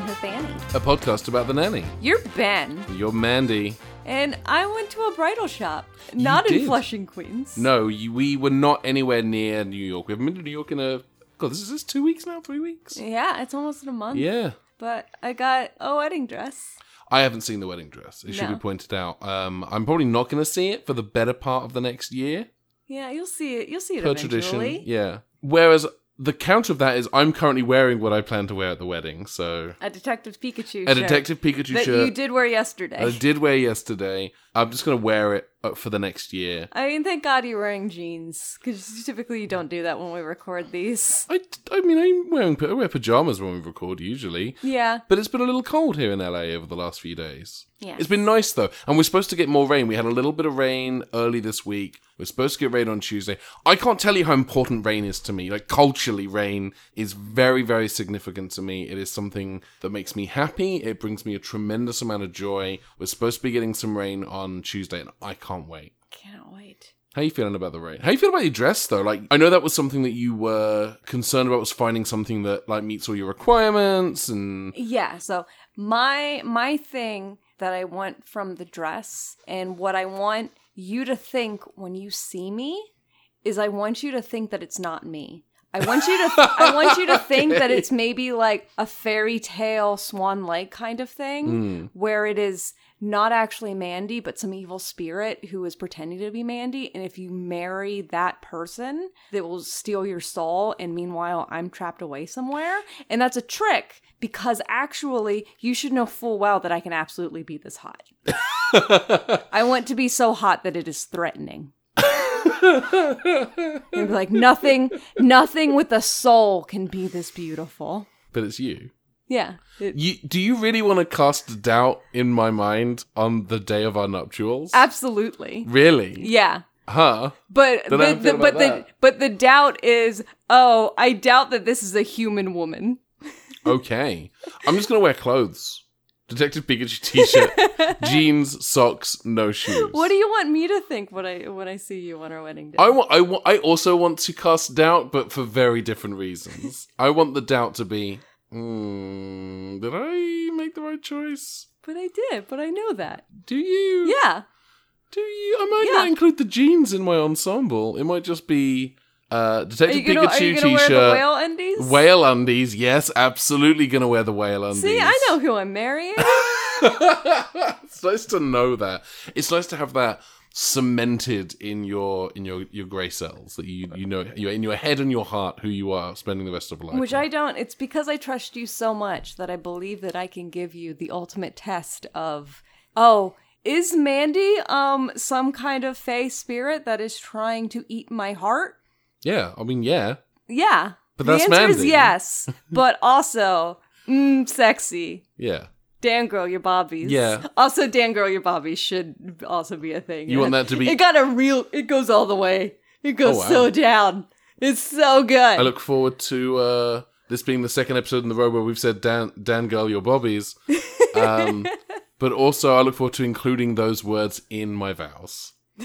on Her Fanny. A podcast about the nanny. You're Ben, You're Mandy. and I went to a bridal shop, not in did? Flushing, Queens. No, you, we were not anywhere near New York. We haven't been to New York in a. God, this is this two weeks now? Three weeks? Yeah, it's almost a month. Yeah. But I got a wedding dress. I haven't seen the wedding dress. It should No. be pointed out. Um, I'm probably not going to see it for the better part of the next year, Yeah, you'll see it. You'll see it per eventually. tradition. Yeah. Whereas the counter of that is I'm currently wearing what I plan to wear at the wedding. So A Detective Pikachu a shirt Detective Pikachu that shirt you did wear yesterday. I did wear yesterday. I'm just going to wear it uh, for the next year. I mean, thank God you're wearing jeans, because typically you don't do that when we record these. I, I mean, I'm wearing I wear pajamas when we record usually. Yeah. But it's been a little cold here in LA over the last few days. Yeah. It's been nice though, and we're supposed to get more rain. We had a little bit of rain early this week. We're supposed to get rain on Tuesday. I can't tell you how important rain is to me. Like culturally, rain is very, very significant to me. It is something that makes me happy. It brings me a tremendous amount of joy. We're supposed to be getting some rain on Tuesday, and I can't wait. Can't wait. How you feeling about the rain? How you feel about your dress though? Like I know that was something that you were concerned about was finding something that like meets all your requirements and Yeah, so my my thing that I want from the dress and what I want you to think when you see me is I want you to think that it's not me. I want you to I want you to think that it's maybe like a fairy tale swan lake kind of thing hmm. where it is not actually Mandy but some evil spirit who is pretending to be Mandy and if you marry that person that will steal your soul and meanwhile I'm trapped away somewhere and that's a trick because actually you should know full well that I can absolutely be this hot. I want to be so hot that it is threatening. and be like nothing nothing with a soul can be this beautiful. but it's you. Yeah. it- You do you really want to cast doubt in my mind on the day of our nuptials? absolutely. really? Yeah. Huh? But the, the, but the but the doubt is, oh, I doubt that this is a human woman. Okay. I'm just gonna wear clothes. Detective Pikachu t-shirt, jeans, socks, no shoes. What do you want me to think when I when I see you on our wedding day? I want. I want. I also want to cast doubt, but for very different reasons. I want the doubt to be. Hmm, did I make the right choice? but I did, but I know that. Do you? Yeah. Do you? I might Yeah. not include the jeans in my ensemble. It might just be uh, Detective gonna, Pikachu you gonna wear t-shirt, whale undies? whale undies. Yes, absolutely gonna wear the whale undies. See, I know who I'm marrying. it's nice to know that. It's nice to have that cemented in your in your your grey cells that you you know you're in your head and your heart who you are spending the rest of life. Which with. I don't. It's because I trust you so much that I believe that I can give you the ultimate test of, oh, is Mandy um some kind of fey spirit that is trying to eat my heart? yeah, I mean yeah. Yeah. But the that's answer is Mandy. yes, but also, mm, sexy. Yeah. Dan girl your bobbies. Yeah. Also, Dan girl your bobbies should also be a thing. You want that to be- It got a real. It goes all the way. It goes Oh, wow. so down. It's so good. I look forward to uh, this being the second episode in the row where we've said Dan, Dan girl, your bobbies. Um, but also, I look forward to including those words in my vows.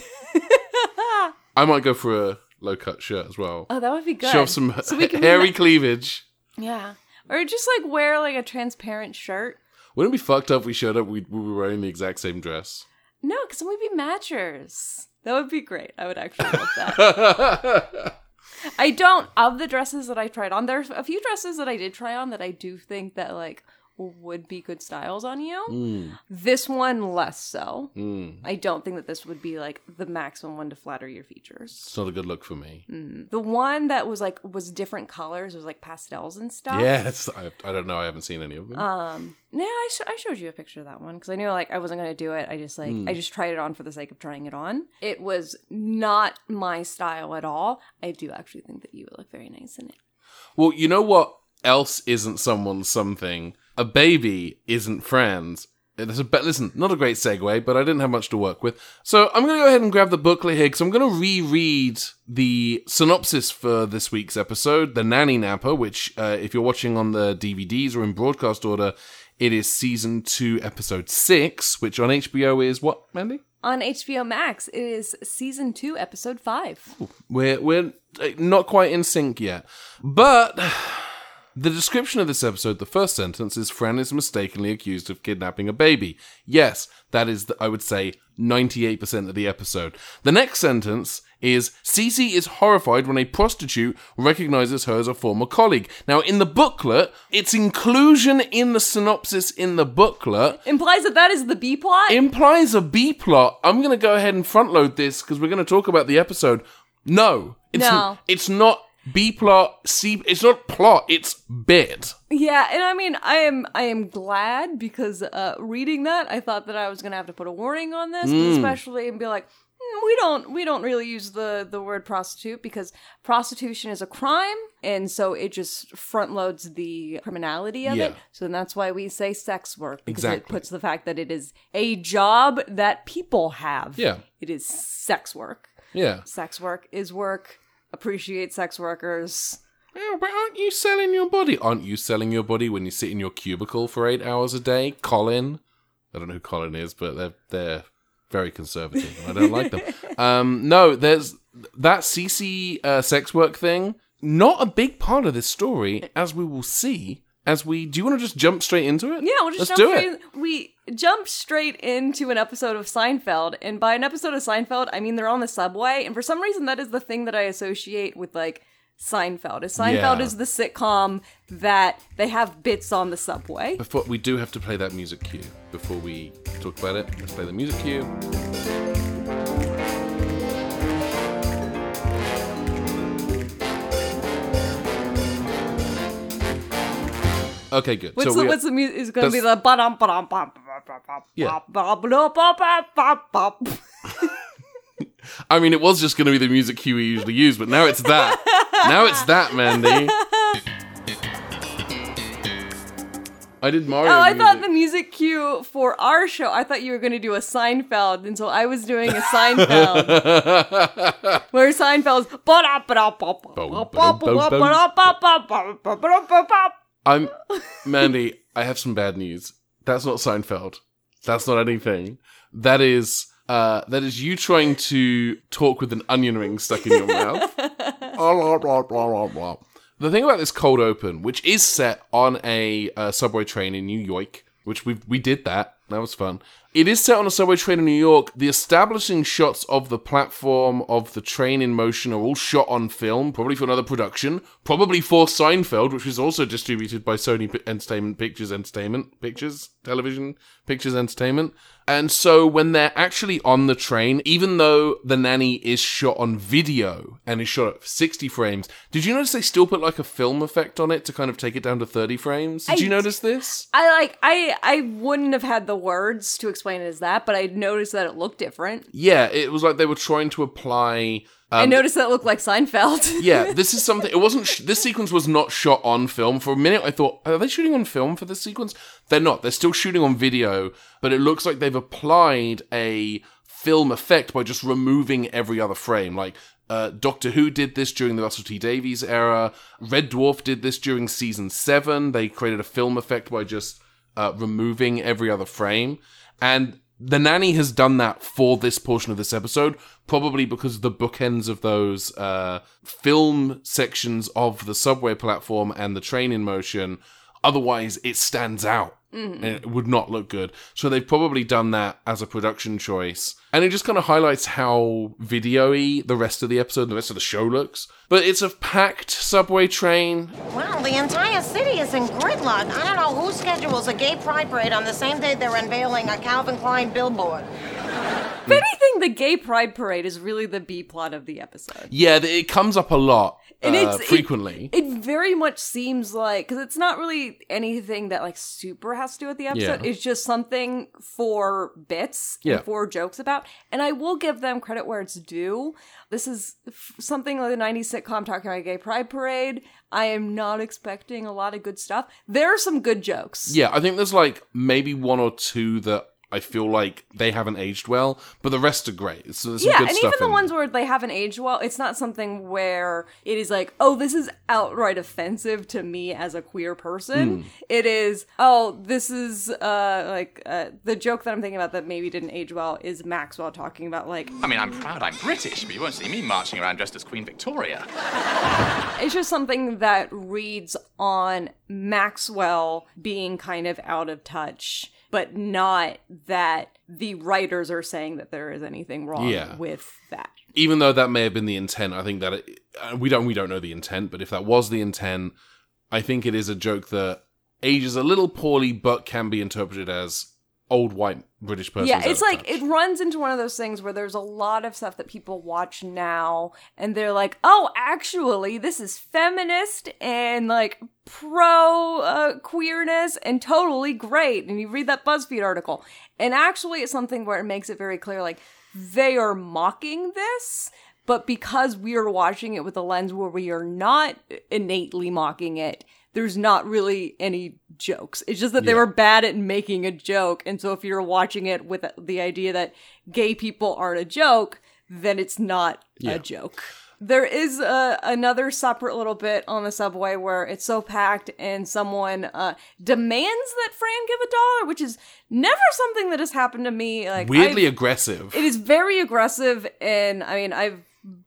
I might go for a low cut shirt as well. oh, that would be good. Show off some So hairy ma- cleavage. Yeah. Or just like wear like a transparent shirt. Wouldn't it be fucked up if we showed up we, we were wearing the exact same dress? No, because then we'd be matchers. That would be great. I would actually love that. I don't of the dresses that I tried on. There's a few dresses that I did try on that I do think that like would be good styles on you. Mm, This one less so. mm. I don't think that this would be like the maximum one to flatter your features. It's not a good look for me. The one that was like was different colors, was like pastels and stuff. Yes, I, I don't know. I haven't seen any of them. Um. Yeah, I, sh- I showed you a picture of that one because I knew like I wasn't gonna do it. I just like Hmm. I just tried it on for the sake of trying it on. It was not my style at all. I do actually think that you would look very nice in it. well, you know what else isn't someone's something? A baby isn't friends. There's a be- listen, not a great segue, but I didn't have much to work with. So I'm going to go ahead and grab the booklet here because I'm going to reread the synopsis for this week's episode, The Nanny Napper, which, uh, if you're watching on the DVDs or in broadcast order, it is season two, episode six, which on HBO is what, Mandy? On HBO Max, it is season two, episode five. We're we're uh, not quite in sync yet, but The description of this episode, the first sentence is Fran is mistakenly accused of kidnapping a baby. Yes, that is, the, I would say, 98% of the episode. The next sentence is Cece is horrified when a prostitute recognizes her as a former colleague. Now, in the booklet, its inclusion in the synopsis in the booklet Implies that that is the B plot? implies a B plot. I'm going to go ahead and front load this because we're going to talk about the episode. No, it's No. n- it's not B plot. C. It's not plot. It's bit. Yeah, and I mean, I am I am glad because uh, reading that, I thought that I was gonna have to put a warning on this, especially and be like, "Hmm, we don't we don't really use the the word prostitute because prostitution is a crime, and so it just front loads the criminality of Yeah. it. So that's why we say sex work because Exactly. it puts the fact that it is a job that people have. Yeah. it is sex work. Yeah. Sex work is work. Appreciate sex workers. Yeah, but aren't you selling your body? Aren't you selling your body when you sit in your cubicle for eight hours a day? Colin, I don't know who Colin is, but they're they're very conservative. and I don't like them. Um, no, there's that CC uh, sex work thing. Not a big part of this story, as we will see. As we, do you want to just jump straight into it? Yeah, we'll just Let's jump do straight. it. in- We jump straight into an episode of Seinfeld, and by an episode of Seinfeld, I mean they're on the subway, and for some reason that is the thing that I associate with like Seinfeld. Is Seinfeld Yeah. is the sitcom that they have bits on the subway. Before we do have to play that music cue before we talk about it. Let's play the music cue. Okay, good. What's so the what's the music? It's going to be the ba-dum, ba-dum, ba- ba- ba- ba- Yeah. I mean, it was just going to be the music cue we usually use, but now it's that. now it's that, Mandy. I did Mario. Oh, I music. thought the music cue for our show. I thought you were going to do a Seinfeld, and so I was doing a Seinfeld. Where Seinfeld's I'm Mandy. I have some bad news. That's not Seinfeld. That's not anything. That is uh, that is you trying to talk with an onion ring stuck in your mouth. The thing about this cold open, which is set on a uh, subway train in New York, which we we did that. That was fun. It is set on a subway train in New York. The establishing shots of the platform of the train in motion are all shot on film, probably for another production, probably for Seinfeld, which was also distributed by Sony P- Entertainment Pictures Entertainment Pictures Television Pictures Entertainment. And so when they're actually on the train, even though the nanny is shot on video and is shot at 60 frames, did you notice they still put like a film effect on it to kind of take it down to 30 frames? Did I you notice this? I like I I wouldn't have had the words to explain it as that, but I noticed that it looked different. Yeah, it was like they were trying to apply. I Um, noticed that it looked like Seinfeld. yeah, this is something. It wasn't. Sh- this sequence was not shot on film. For a minute, I thought, are they shooting on film for this sequence? They're not. They're still shooting on video, but it looks like they've applied a film effect by just removing every other frame. Like uh, Doctor Who did this during the Russell T Davies era. Red Dwarf did this during season seven. They created a film effect by just uh, removing every other frame. And the nanny has done that for this portion of this episode, probably because of the bookends of those uh, film sections of the subway platform and the train in motion. Otherwise, it stands out and it would not look good. So they've probably done that as a production choice. And it just kind of highlights how video y the rest of the episode and the rest of the show looks. But it's a packed subway train. Well, the entire city is in gridlock. I don't know who schedules a gay pride parade on the same day they're unveiling a Calvin Klein billboard. If anything, the gay pride parade is really the B plot of the episode. Yeah, it comes up a lot. And uh, it's it- frequently. It, very much seems like because it's not really anything that like super has to do with the episode. Yeah. It's just something for bits Yeah. and for jokes about. And I will give them credit where it's due. This is f- something like a '90s sitcom talking about a gay pride parade. I am not expecting a lot of good stuff. There are some good jokes. Yeah, I think there's like maybe one or two that I feel like they haven't aged well, but the rest are great. So there's some yeah, good and stuff even the in ones where they haven't aged well, it's not something where it is like, oh, this is outright offensive to me as a queer person. Hmm. It is, oh, this is uh like uh, the joke that I'm thinking about that maybe didn't age well is Maxwell talking about like I mean, I'm proud I'm British, but you won't see me marching around dressed as Queen Victoria. it's just something that reads on Maxwell being kind of out of touch, but not that the writers are saying that there is anything wrong Yeah. with that. even though that may have been the intent, I think that it, uh, we don't we don't know the intent, but if that was the intent, I think it is a joke that ages a little poorly, but can be interpreted as old white British person. yeah, it's like it runs into one of those things where there's a lot of stuff that people watch now and they're like, "Oh, actually, this is feminist and like pro uh, queerness and totally great." And you read that BuzzFeed article, and actually it's something where it makes it very clear like they are mocking this, but because we are watching it with a lens where we are not innately mocking it, there's not really any jokes. It's just that they were bad at making a joke. And so if you're watching it with the idea that gay people aren't a joke, then it's not Yeah. a joke. There is uh, another separate little bit on the subway where it's so packed and someone uh, demands that Fran give a dollar, which is never something that has happened to me. Like weirdly I've- aggressive. it is very aggressive and i mean i've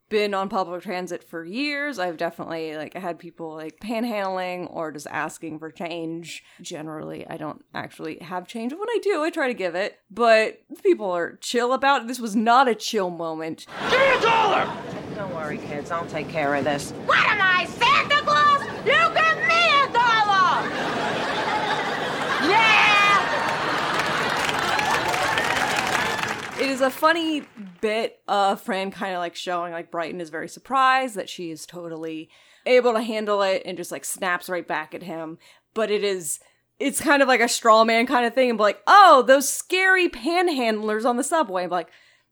been on public transit for years i've definitely like had people like panhandling or just asking for change generally i don't actually have change when i do i try to give it but people are chill about it this was not a chill moment Give me a dollar. Don't worry, kids. I'll take care of this. What am I, Santa Claus? You give me a dollar! Yeah! it is a funny bit of Fran kind of like showing like Brighton is very surprised that she is totally able to handle it and just like snaps right back at him. But it is it's kind of like a straw man kind of thing and be like, oh, those scary panhandlers on the subway. Like,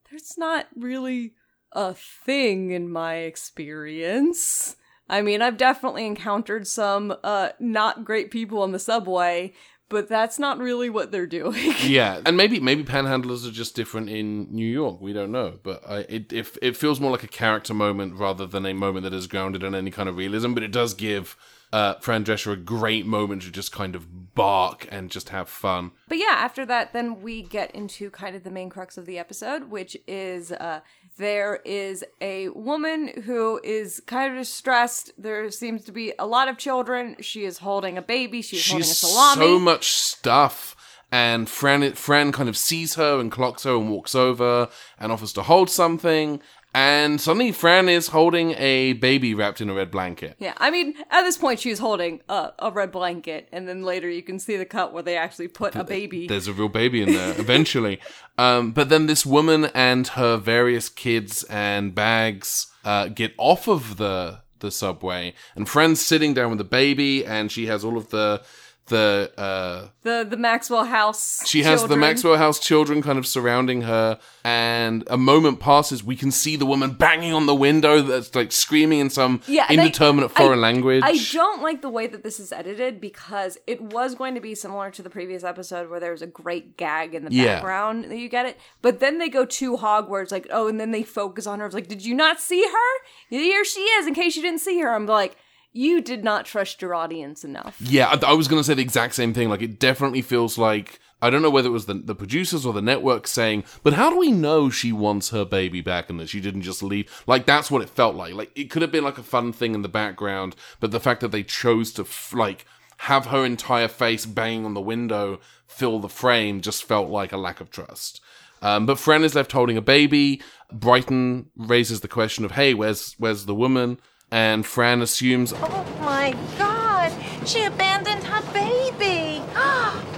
there's not really a thing in my experience. I mean, I've definitely encountered some uh not great people on the subway, but that's not really what they're doing. yeah, and maybe maybe panhandlers are just different in New York. We don't know, but I, it it it feels more like a character moment rather than a moment that is grounded in any kind of realism. But it does give uh, Fran Drescher a great moment to just kind of bark and just have fun. But yeah, after that, then we get into kind of the main crux of the episode, which is uh, there is a woman who is kind of distressed. There seems to be a lot of children. She is holding a baby. She's, holding a She's salami. so much stuff. And Fran, Fran kind of sees her and clocks her and walks over and offers to hold something. And suddenly, Fran is holding a baby wrapped in a red blanket. yeah, I mean, at this point, she's holding a, a red blanket, and then later you can see the cut where they actually put a baby. There's a real baby in there eventually. Um, but then this woman and her various kids and bags uh, get off of the the subway, and Fran's sitting down with the baby, and she has all of the the uh, the the Maxwell House. she has the. Maxwell House children kind of surrounding her, and a moment passes. We can see the woman banging on the window that's like screaming in some Yeah, I- indeterminate I- foreign language. I don't like the way that this is edited because it was going to be similar to the previous episode where there was a great gag in the Yeah. background that you get it. But then they go too Hogwarts, like, oh, and then they focus on her. It's like, did you not see her? Here she is, in case you didn't see her. I'm like, you did not trust your audience enough. Yeah, I, I was going to say the exact same thing. Like, it definitely feels like I don't know whether it was the the producers or the network saying, but how do we know she wants her baby back and that she didn't just leave? Like, that's what it felt like. Like, it could have been like a fun thing in the background, but the fact that they chose to f- like have her entire face banging on the window fill the frame just felt like a lack of trust. Um, but Fran is left holding a baby. Brighton raises the question of, "Hey, where's where's the woman?" And Fran assumes, Oh my god, she abandoned her baby.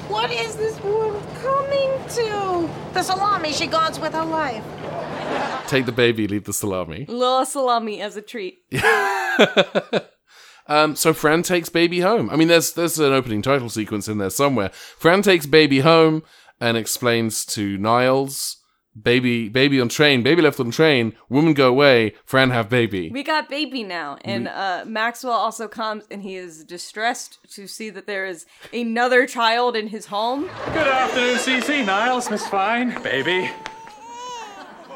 what is this world coming to? The salami she guards with her life. "Take the baby, leave the salami." Little salami as a treat. Um, so Fran takes baby home. I mean, there's there's an opening title sequence in there somewhere. Fran takes baby home and explains to Niles baby, baby on train, baby left on train, woman go away, Fran have baby. We got baby now, and uh, Maxwell also comes, and he is distressed to see that there is another child in his home. Good afternoon, CC. Niles, Miss Fine, baby.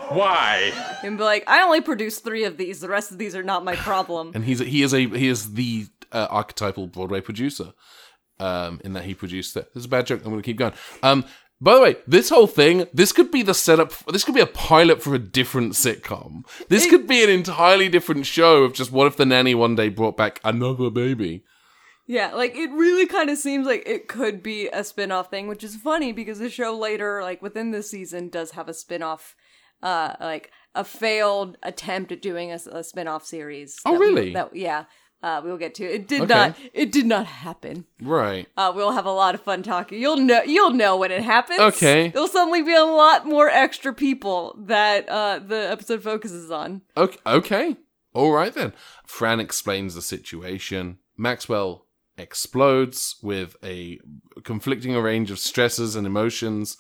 Why? And be like, I only produced three of these. The rest of these are not my problem. and he's he is a he is the uh, archetypal Broadway producer. Um, in that he produced it. This is a bad joke. I'm going to keep going. Um, by the way, this whole thing, this could be the setup. This could be a pilot for a different sitcom. This could be an entirely different show of just what if the nanny one day brought back another baby. Yeah, like it really kind of seems like it could be a spin-off thing, which is funny because the show later, like within this season, does have a spin-off, uh, like a failed attempt at doing a, a spin-off series. Oh, that we- really? that yeah, uh, we'll get to. It did Okay. not. It did not happen. Right. Uh, we'll have a lot of fun talking. You'll know. You'll know when it happens. Okay. There'll suddenly be a lot more extra people that uh, the episode focuses on. Okay. Okay. All right then. Fran explains the situation. Maxwell explodes with a conflicting range of stresses and emotions,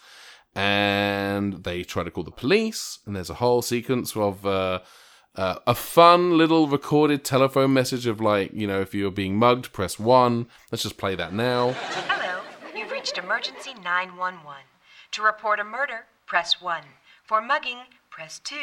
and they try to call the police. And there's a whole sequence of uh, a fun little recorded telephone message of like, you know, if you're being mugged, press one. Let's just play that now. Hello, you've reached emergency 911. To report a murder, press 1. For mugging, press 2.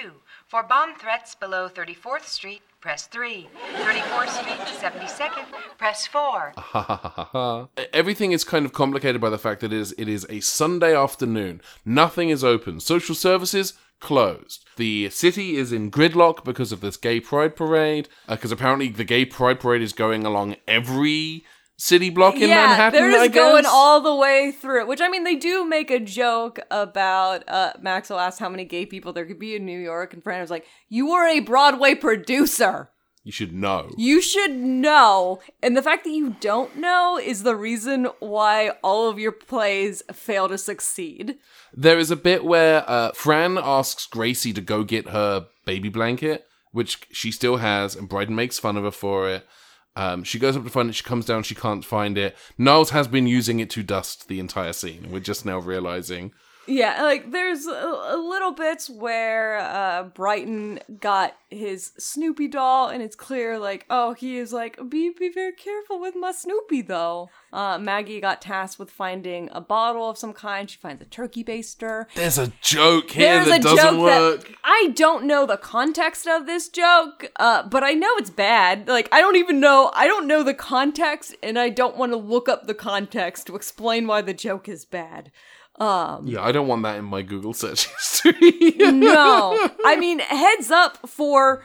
For bomb threats below 34th Street, press 3. 34th Street, 72nd, press 4. ha ha ha ha ha. Everything is kind of complicated by the fact that it is it is a Sunday afternoon. Nothing is open. Social services closed. The city is in gridlock because of this gay pride parade. Because apparently the gay pride parade is going along every city block in yeah, Manhattan. they're just going all the way through. Which I mean, they do make a joke about uh, Maxwell asked how many gay people there could be in New York, and Fran was like, "You are a Broadway producer." You should know. You should know. And the fact that you don't know is the reason why all of your plays fail to succeed. There is a bit where uh, Fran asks Gracie to go get her baby blanket, which she still has, and Brighton makes fun of her for it. Um, she goes up to find it, she comes down, she can't find it. Niles has been using it to dust the entire scene. We're just now realizing. Yeah, like there's a, a little bits where uh Brighton got his Snoopy doll and it's clear like oh he is like be be very careful with my Snoopy though. Uh Maggie got tasked with finding a bottle of some kind. She finds a turkey baster. There's a joke here There's that a doesn't joke work. that I don't know the context of this joke, uh, but I know it's bad. Like I don't even know I don't know the context, and I don't want to look up the context to explain why the joke is bad. Um, yeah, I don't want that in my Google search history. No, I mean heads up for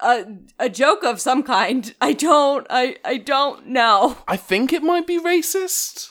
a a joke of some kind. I don't I I don't know. I think it might be racist.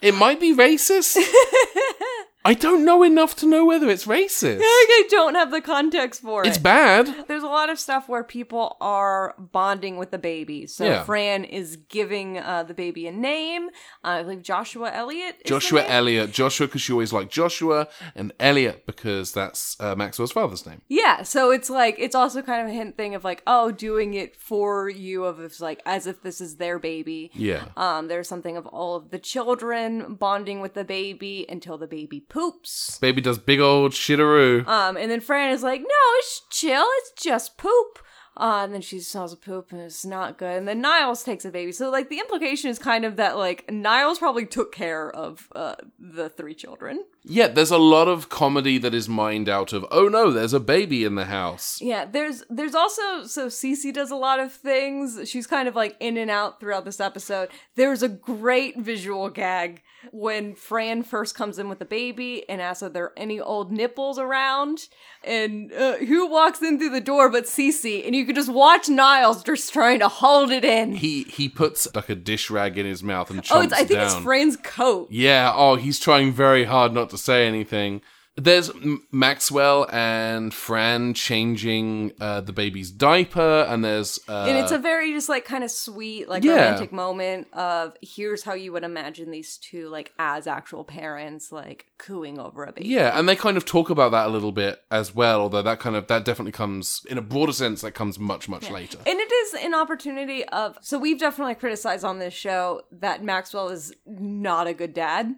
It might be racist. I don't know enough to know whether it's racist. I don't have the context for it. It's bad. There's a lot of stuff where people are bonding with the baby. So Yeah. Fran is giving uh, the baby a name. Uh, I believe Joshua Elliott. is the Joshua name. Elliott. Joshua because she always liked Joshua, and Elliot because that's uh, Maxwell's father's name. Yeah, so it's like it's also kind of a hint thing of like, oh, doing it for you of it's like as if this is their baby. Yeah. Um, there's something of all of the children bonding with the baby until the baby poops. Baby does big old shitteroo. Um, and then Fran is like, no, it's chill, it's just poop. Uh, and then she smells a poop and it's not good. And then Niles takes a baby. So like the implication is kind of that like Niles probably took care of uh the three children. Yeah, there's a lot of comedy that is mined out of, oh no, there's a baby in the house. Yeah, there's there's also so Cece does a lot of things. She's kind of like in and out throughout this episode. There's a great visual gag when Fran first comes in with the baby and asks if there are any old nipples around, and uh, who walks in through the door but Cece, and you can just watch Niles just trying to hold it in. He he puts like a dish rag in his mouth and chomps oh, it's, I think down. it's Fran's coat. Yeah, oh, he's trying very hard not to say anything. There's M- Maxwell and Fran changing uh, the baby's diaper, and there's uh, and it's a very just like kind of sweet like Yeah. romantic moment of here's how you would imagine these two like as actual parents like cooing over a baby yeah, and they kind of talk about that a little bit as well. Although that kind of that definitely comes in a broader sense. That comes much much later. and it is an opportunity of so we've definitely criticized on this show that maxwell is not a good dad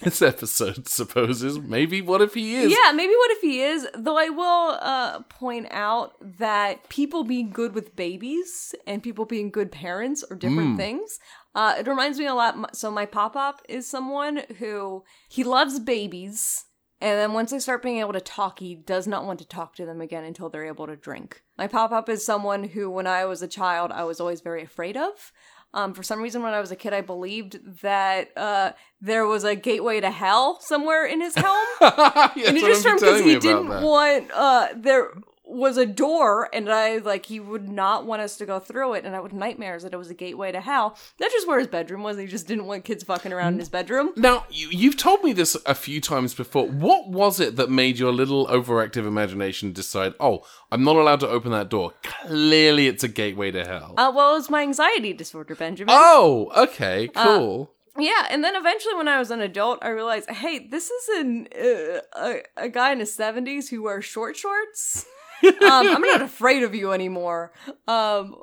this episode supposes. Maybe what if he is? Yeah, maybe what if he is? Though I will uh, point out that people being good with babies and people being good parents are different things. Uh, it reminds me a lot. So my pop up is someone who he loves babies, and then once they start being able to talk, he does not want to talk to them again until they're able to drink. My pop up is someone who, when I was a child, I was always very afraid of. Um, for some reason, when I was a kid, I believed that uh, there was a gateway to hell somewhere in his home. Yes, and it just from because he didn't that. want uh there was a door and i like he would not want us to go through it and i would nightmares that it was a gateway to hell that's just where his bedroom was he just didn't want kids fucking around in his bedroom Now, you, you've told me this a few times before. What was it that made your little overactive imagination decide, oh, I'm not allowed to open that door? Clearly, it's a gateway to hell. uh well it's my anxiety disorder benjamin oh, okay, cool. yeah and then eventually when i was an adult i realized hey this is an uh, a, a guy in his 70s who wears short shorts um, i'm not afraid of you anymore. Um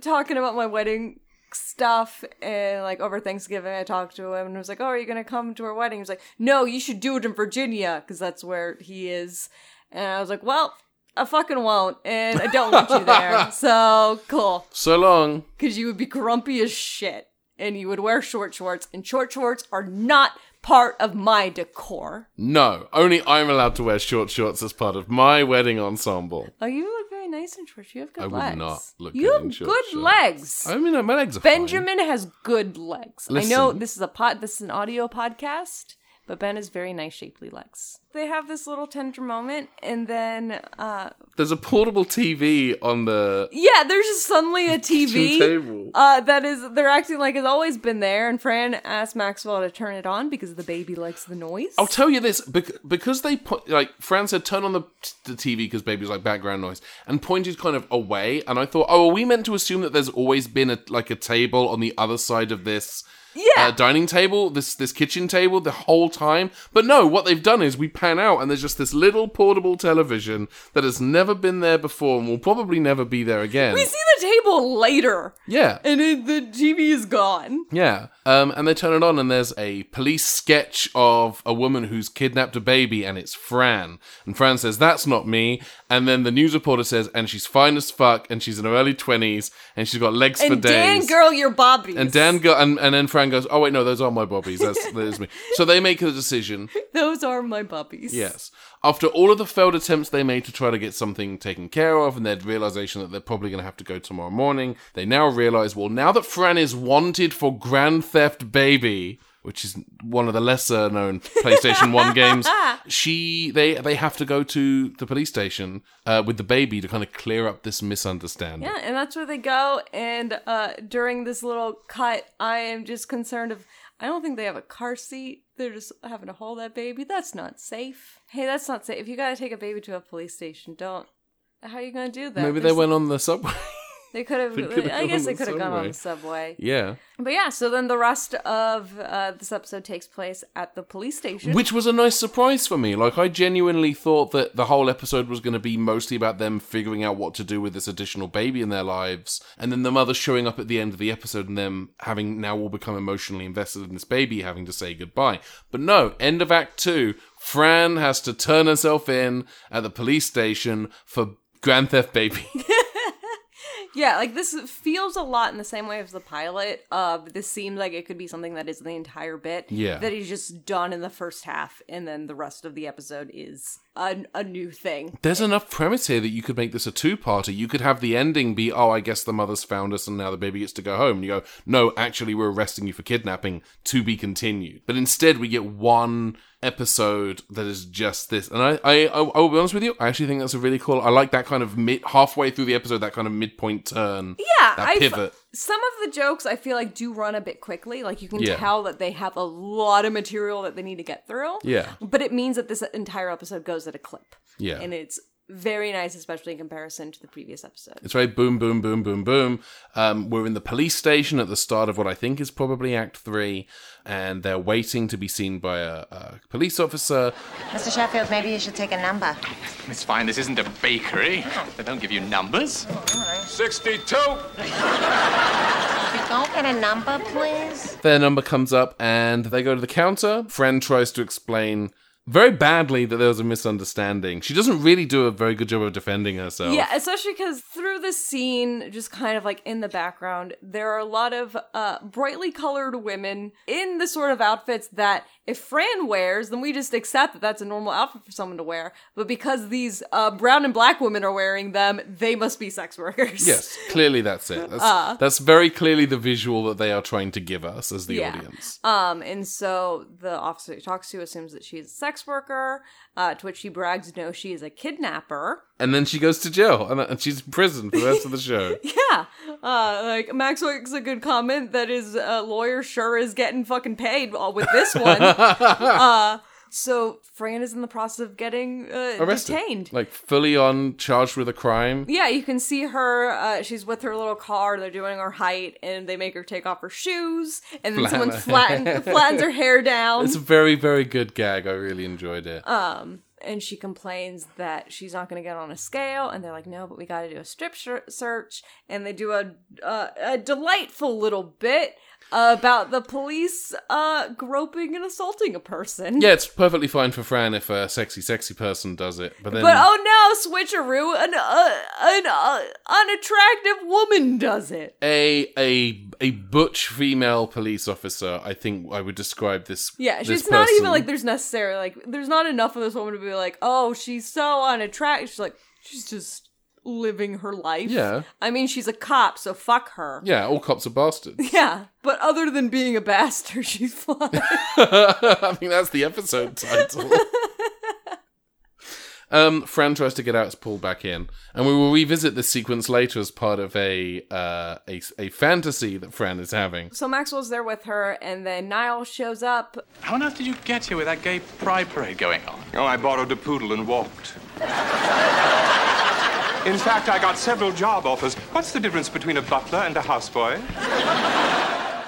talking about my wedding stuff and like over thanksgiving i talked to him and I was like oh are you gonna come to our wedding? He's like no you should do it in virginia because that's where he is. And i was like well i fucking won't and i don't want you there. So cool. So long. because you would be grumpy as shit and you would wear short shorts and short shorts are not part of my decor. No, only I'm allowed to wear short shorts as part of my wedding ensemble. oh you look very nice in shorts. You have good I would legs. not look you good You have in short good shorts. legs. I mean, my legs are fine. benjamin has good legs. I know this is a pod this is an audio podcast but ben has very nice shapely legs they have this little tender moment and then uh There's a portable TV on the yeah there's just suddenly a tv table. Uh, that is, they're acting like it's always been there, and Fran asked Maxwell to turn it on because the baby likes the noise. I'll tell you this bec- because they put like Fran said, turn on the the TV because baby's like background noise, and pointed kind of away. And I thought, oh, are we meant to assume that there's always been a like a table on the other side of this? Yeah. uh, dining table, this this kitchen table, the whole time. But no, what they've done is we pan out, and there's just this little portable television that has never been there before, and will probably never be there again. we see the table later, yeah, and it, the TV is gone. Yeah. Um, and they turn it on, and there's a police sketch of a woman who's kidnapped a baby, and it's Fran. And Fran says, That's not me. And then the news reporter says, And she's fine as fuck, and she's in her early 20s, and she's got legs for And Dan, days. girl, you're Bobby. and Dan go, and, and then Fran goes, Oh, wait, no, those are my bobbies. That's, that is me. So they make a decision. those are my puppies. Yes. After all of the failed attempts they made to try to get something taken care of and their realization that they're probably going to have to go tomorrow morning, they now realize, well, now that Fran is wanted for Grand Theft Baby, which is one of the lesser known PlayStation 1 games, she they they have to go to the police station uh, with the baby to kind of clear up this misunderstanding. Yeah, and that's where they go. And uh, during this little cut, I am just concerned of. I don't think they have a car seat. They're just having to hold that baby. That's not safe. Hey, that's not safe. If you gotta take a baby to a police station, don't. How are you gonna do that? Maybe they went on the subway. They could have. they I guess they could have gone on the subway. yeah. But yeah, so then the rest of uh, this episode takes place at the police station. Which was a nice surprise for me. Like, I genuinely thought that the whole episode was going to be mostly about them figuring out what to do with this additional baby in their lives. And then the mother showing up at the end of the episode and them having now all become emotionally invested in this baby, having to say goodbye. But no, end of Act Two, Fran has to turn herself in at the police station for Grand Theft Baby. Yeah, like this feels a lot in the same way as the pilot. Uh, this seems like it could be something that is the entire bit. Yeah. That is just done in the first half, and then the rest of the episode is a, a new thing. There's enough premise here that you could make this a two-parter. You could have the ending be, oh, I guess the mother's found us and now the baby gets to go home. And you go, no, actually, we're arresting you for kidnapping to be continued. But instead, we get one episode that is just this. And I, I, I, I will be honest with you, I actually think that's a really cool. I like that kind of mid, halfway through the episode, that kind of midpoint turn. Yeah, that I pivot. some of the jokes I feel like do run a bit quickly. Like you can Yeah. tell that they have a lot of material that they need to get through. Yeah. But it means that this entire episode goes at a clip. Yeah. And it's very nice, especially in comparison to the previous episode. It's very boom, boom, boom, boom, boom. Um, we're in the police station at the start of what I think is probably Act Three, and they're waiting to be seen by a, a police officer. Mr. Sheffield, maybe you should take a number. It's fine, this isn't a bakery. They don't give you numbers. 62. Could you go get a number, please? Their number comes up, and they go to the counter. Friend tries to explain very badly that there was a misunderstanding. She doesn't really do a very good job of defending herself. Yeah, especially because through the scene, just kind of like in the background, there are a lot of uh, brightly colored women in the sort of outfits that if Fran wears, then we just accept that that's a normal outfit for someone to wear. But because these uh, brown and black women are wearing them, they must be sex workers. Yes, clearly that's it. That's, that's very clearly the visual that they are trying to give us as the Yeah. audience. Um, and so the officer he talks to assumes that she's a sex worker, uh, to which she brags, no, she is a kidnapper. And then she goes to jail, and, she's in prison for the rest of the show. Yeah, uh, like Max makes a good comment that his uh, lawyer sure is getting fucking paid uh, with this one. so Fran is in the process of getting uh, Arrested. detained. Like, fully on, charged with a crime. Yeah, you can see her. Uh, she's with her little car. They're doing her height, and they make her take off her shoes, and then someone Flatten flatten, flattens her hair down. It's a very, very good gag. I really enjoyed it. Um, and she complains that she's not going to get on a scale and they're like no but we got to do a strip sh- search and they do a uh, a delightful little bit about the police uh groping and assaulting a person yeah, it's perfectly fine for Fran if a sexy, sexy person does it. But then. but oh no switcheroo an uh, an uh, unattractive woman does it a a a butch female police officer. I think I would describe this. yeah this she's not even like there's necessarily like there's not enough of this woman to be like oh she's so unattractive she's like she's just living her life Yeah. i mean she's a cop so fuck her Yeah, all cops are bastards. Yeah, but other than being a bastard, she's fine. I think that's the episode title. um, Fran tries to get out, is pulled back in, and we will revisit this sequence later as part of a uh, a a fantasy that Fran is having. so Maxwell's there with her, and then Niles shows up. How on earth did you get here with that gay pride parade going on? Oh, I borrowed a poodle and walked. In fact, I got several job offers. What's the difference between a butler and a houseboy?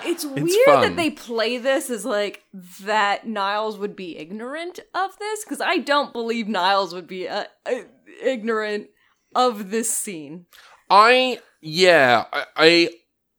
It's, weird fun. that they play this as like that Niles would be ignorant of this, because I don't believe Niles would be uh, uh, ignorant of this scene. I yeah, I, I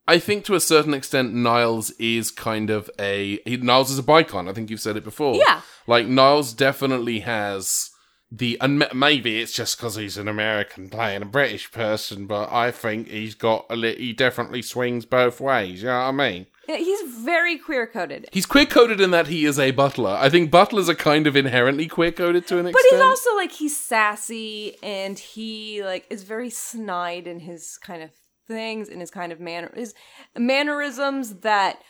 I think to a certain extent Niles is kind of a he, Niles is a bicon. I think you've said it before. Yeah. like Niles definitely has the and maybe it's just because he's an American playing a British person, but I think he's got a li- he definitely swings both ways. You know what I mean? Yeah, He's very queer coded. He's queer coded in that he is a butler. I think butlers are kind of inherently queer coded to an extent. But he's also like he's sassy and he like is very snide in his kind of things and his kind of manner his mannerisms that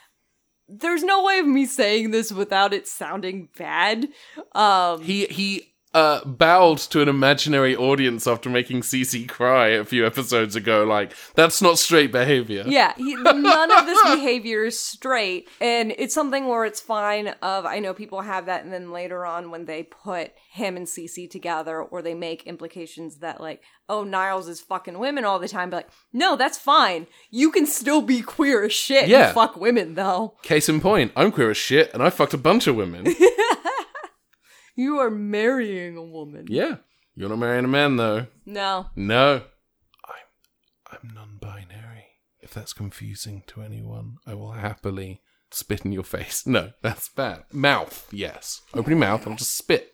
there's no way of me saying this without it sounding bad. Um He he uh bowed to an imaginary audience after making Cece cry a few episodes ago. Like that's not straight behavior. yeah, he, none of this behavior is straight and it's something where it's fine of I know people have that and then later on when they put him and Cece together or they make implications that like oh Niles is fucking women all the time but like no that's fine you can still be queer as shit Yeah. and fuck women though Case in point, I'm queer as shit, and I fucked a bunch of women. you are marrying a woman yeah, you're not marrying a man though. no No, I'm I'm non-binary. If that's confusing to anyone, I will happily spit in your face. No, that's bad. Mouth, yes. Open your mouth. I'll just spit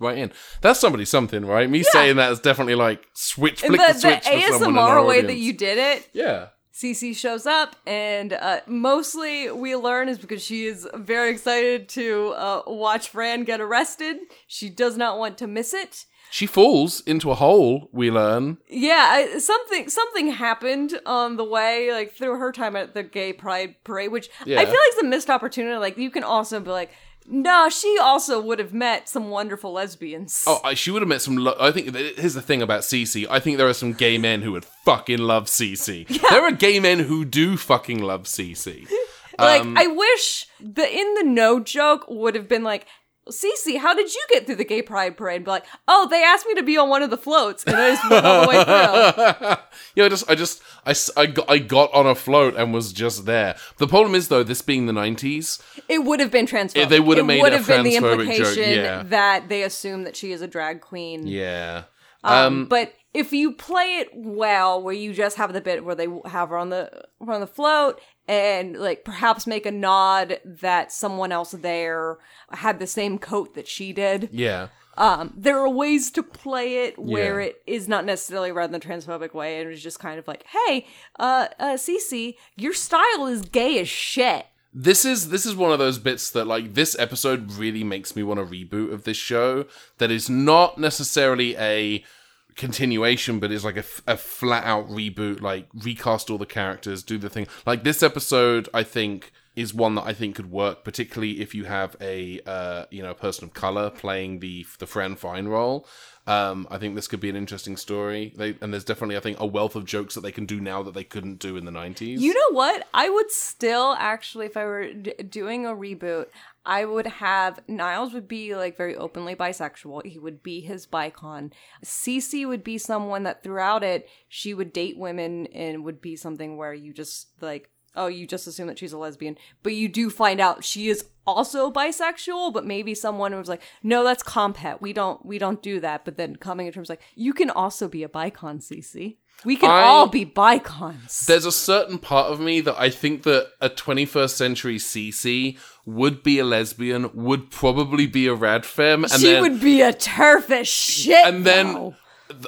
right in. That's somebody something, right? Me saying that is definitely like switch, flick the, the, switch the for someone in our ASMR way that you did it Yeah. Cece shows up, and uh, mostly we learn is because she is very excited to uh, watch Fran get arrested. She does not want to miss it. She falls into a hole, we learn. Yeah, I, something something happened on the way, like through her time at the gay pride parade, which Yeah. I feel like is a missed opportunity. Like you can also be like, no, she also would have met some wonderful lesbians. Oh, I, she would have met some. Lo- I think th- here's the thing about Cece. I think there are some gay men who would fucking love Cece. There are gay men who do fucking love Cece. like um, I wish the in the no joke would have been like Cece, how did you get through the gay pride parade? And be like, oh, they asked me to be on one of the floats, and I just went all the way through. yeah, I just, I just, I, I got, I got on a float and was just there. The problem is though, this being the '90s, It would have been transphobic. Yeah, they would have made would a have been the transphobic joke, implication yeah. that they assume that she is a drag queen. yeah, Um, but if you play it well, where you just have the bit where they have her on the her on the float, and like perhaps make a nod that someone else there had the same coat that she did. yeah. Um, there are ways to play it where Yeah. it is not necessarily read in the transphobic way, and it's just kind of like, hey, uh, uh, Cece, your style is gay as shit. This is this is one of those bits that like this episode really makes me want a reboot of this show that is not necessarily a continuation but is like a, a flat out reboot like recast all the characters do the thing. Like this episode i think is one that i think could work particularly if you have a uh you know a person of color playing the the fran fine role. Um i think this could be an interesting story. They, and there's definitely i think a wealth of jokes that they can do now that they couldn't do in the 90s You know what? I would still actually, if I were d- doing a reboot, I would have Niles would be like very openly bisexual. He would be his bicon. Cece would be someone that throughout it she would date women and would be something where you just like oh you just assume that she's a lesbian, but you do find out she is also bisexual. But maybe someone was like no that's compet we don't we don't do that. But then coming in terms like you can also be a bicon, Cece. We can I- all be bicons. there's a certain part of me that I think that a 21st century CC would be a lesbian, would probably be a rad femme, and she then would be a TERF as shit. and then though.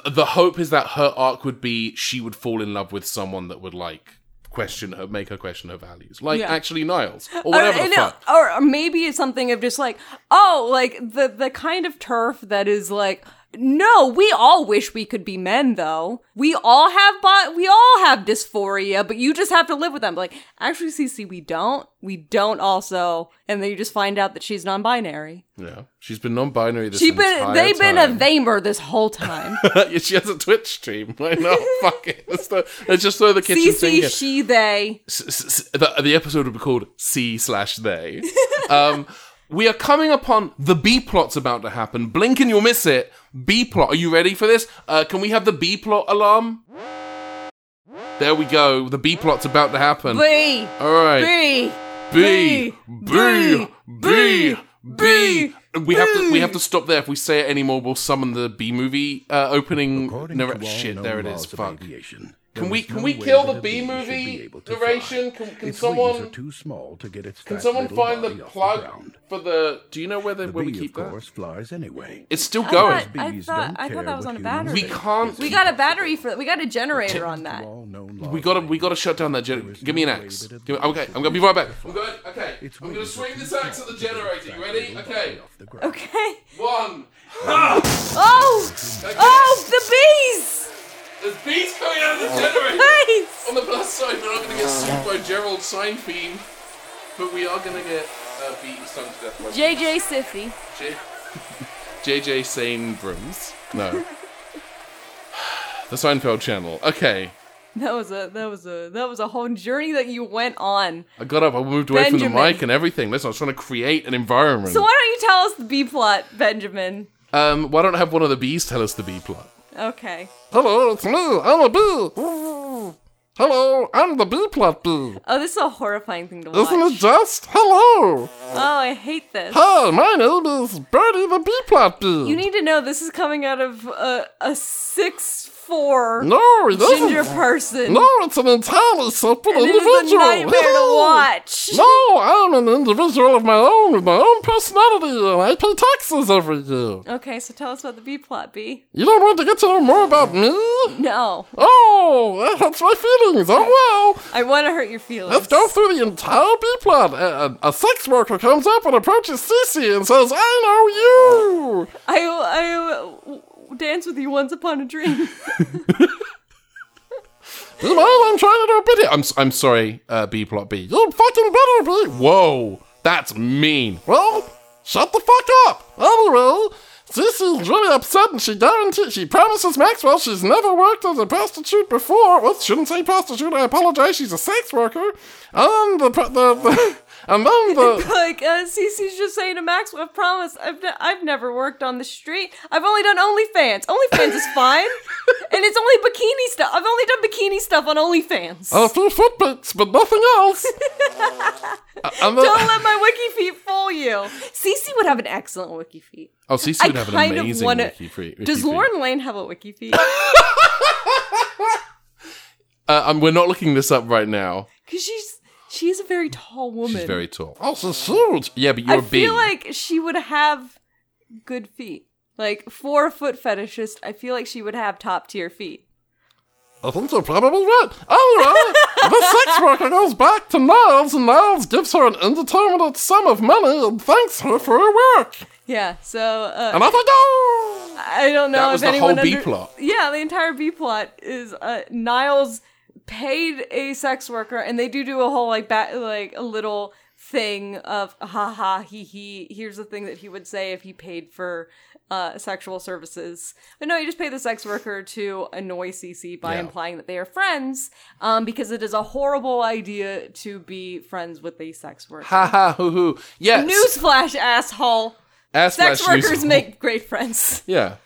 the hope is that her arc would be she would fall in love with someone that would like question her, make her question her values, like Yeah. actually Niles or Or, whatever and the fuck. or, or maybe it's something of just like, oh, like the the kind of TERF that is like, no, we all wish we could be men, though. We all have, bo- we all have dysphoria, but you just have to live with them. Like, actually, Cece, we don't. We don't also, and then you just find out that she's non-binary. Yeah, she's been non-binary this She's been, they've been a time. Vamer this whole time. yeah, she has a Twitch stream. I know. fuck it. Let's, throw, let's just throw the kitchen in. Cece, she, they. S- s- s- the, the episode would be called C slash they. Um, we are coming upon the B plot's about to happen. Blink and you'll miss it. B plot. Are you ready for this? Uh, can we have the B plot alarm? There we go. The B plot's about to happen. B. All right. B. B B B B, B. We have to we have to stop there. If we say it anymore, we'll summon the B movie uh, opening. According narra- shit, there it is. Fuck. aviation, Can we can no we kill the a B bee movie duration? fly. Can, can its someone are too small to get its can someone find the plug ground. for the? Do you know where they The where we bee, keep of that? course, flies anyway. It's still I going. thought, I thought, I thought that was what on a humans battery. We think. can't- We got a battery for We got a generator on that. All known We gotta we gotta shut down that generator. Give me an axe. Give me- okay, I'm gonna be right back. fly. I'm going. Okay, Its I'm gonna swing too this axe at the to get its generator. You ready? Okay. off the ground. Okay. One. Oh! Okay. Oh, the bees! There's bees coming out of the generator. Bees! On the plus side, we're not going to get sued by Gerald Seinfeld, but we are going to get uh, beaten stung to death by JJ Siffy. J- JJ Sane Brooms. No. the Seinfeld channel. Okay. That was a that was a that was a whole journey that you went on. I got up, I moved away from Benjamin. the mic and everything. Listen, I was trying to create an environment. So why don't you tell us the B plot, Benjamin? um, why don't I have one of the bees tell us the bee plot? Okay. Hello, it's me. I'm a bee. Hello, I'm the bee plot bee. Oh, this is a horrifying thing to watch. Isn't it just? Hello. Oh, I hate this. Hi, my name is Birdie the bee plot bee. You need to know this is coming out of a, a six four no, it doesn't. ginger person. No, it's an entirely separate and individual. is a nightmare to watch. No, I'm an individual of my own with my own personality, and I pay taxes every year. Okay, so tell us about the B plot, B. You don't want to get to know more about me? No, Oh, that hurts my feelings. Oh well. I want to hurt your feelings. Let's go through the entire B plot. A, a, a sex worker comes up and approaches Cece and says, "I know you." I I dance with you once upon a dream. Well, I'm trying to do a bit. I'm, s- I'm sorry, uh, B plot B. You fucking better be. Whoa, that's mean. Well, shut the fuck up. Anyway, Cece's really upset and she guarantees, she promises Maxwell she's never worked as a prostitute before. Well, shouldn't say prostitute, I apologize, she's a sex worker. And the, pro- the, the Then the like uh, Cece's just saying to Maxwell, I promise, I've ne- I've never worked on the street. I've only done OnlyFans. OnlyFans is fine, and it's only bikini stuff. I've only done bikini stuff on OnlyFans. a few footprints, but nothing else. and then, Don't let my wiki feet fool you. Cece would have an excellent wiki feet. oh, Cece I would have an kind of amazing wanna- wiki feet. wiki Does feed. Lauren Lane have a wiki feet? Uh, um, we're not looking this up right now. Because she's she is a very tall woman. She's very tall. Also, so huge. Yeah, but you're I big. I feel like she would have good feet. Like for a foot fetishist, I feel like she would have top tier feet. I think you're probably right. Anyway, the sex worker goes back to Niles, and Niles gives her an indeterminate sum of money and thanks her for her work. Yeah, so uh, And I think, oh! I don't know That was if the anyone whole B plot. Yeah, the entire B plot is uh, Niles paid a sex worker, and they do do a whole like ba- like a little thing of ha ha he he. Here's the thing that he would say if he paid for uh, sexual services. But no, he just paid the sex worker to annoy CC by Yeah. implying that they are friends, um, because it is a horrible idea to be friends with a sex worker. Ha ha hoo hoo. Yes. Newsflash, asshole! Ass Sex workers make great friends. Yeah.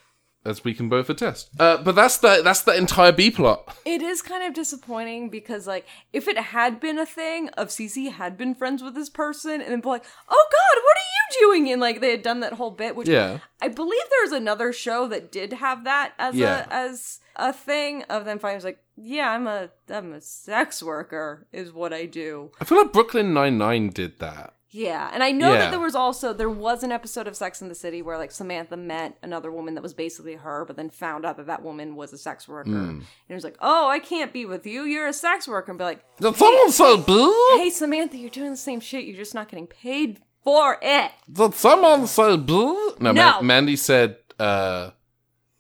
As we can both attest. Uh, but that's the that's the entire B plot. It is kind of disappointing because, like, if it had been a thing of Cece had been friends with this person and then be like, "Oh God, what are you doing?" and like they had done that whole bit, which Yeah. I believe there's another show that did have that as Yeah. a as a thing of them finally was like, "Yeah, I'm a I'm a sex worker, is what I do." I feel like Brooklyn Nine Nine did that. Yeah, and I know Yeah. that there was also there was an episode of Sex in the City where like Samantha met another woman that was basically her, but then found out that that woman was a sex worker, Hmm. and it was like, "Oh, I can't be with you. You're a sex worker," and be like, Did someone say boo? "Hey, Samantha, you're doing the same shit. You're just not getting paid for it." Did someone say boo? No, No. Ma- Mandy said. uh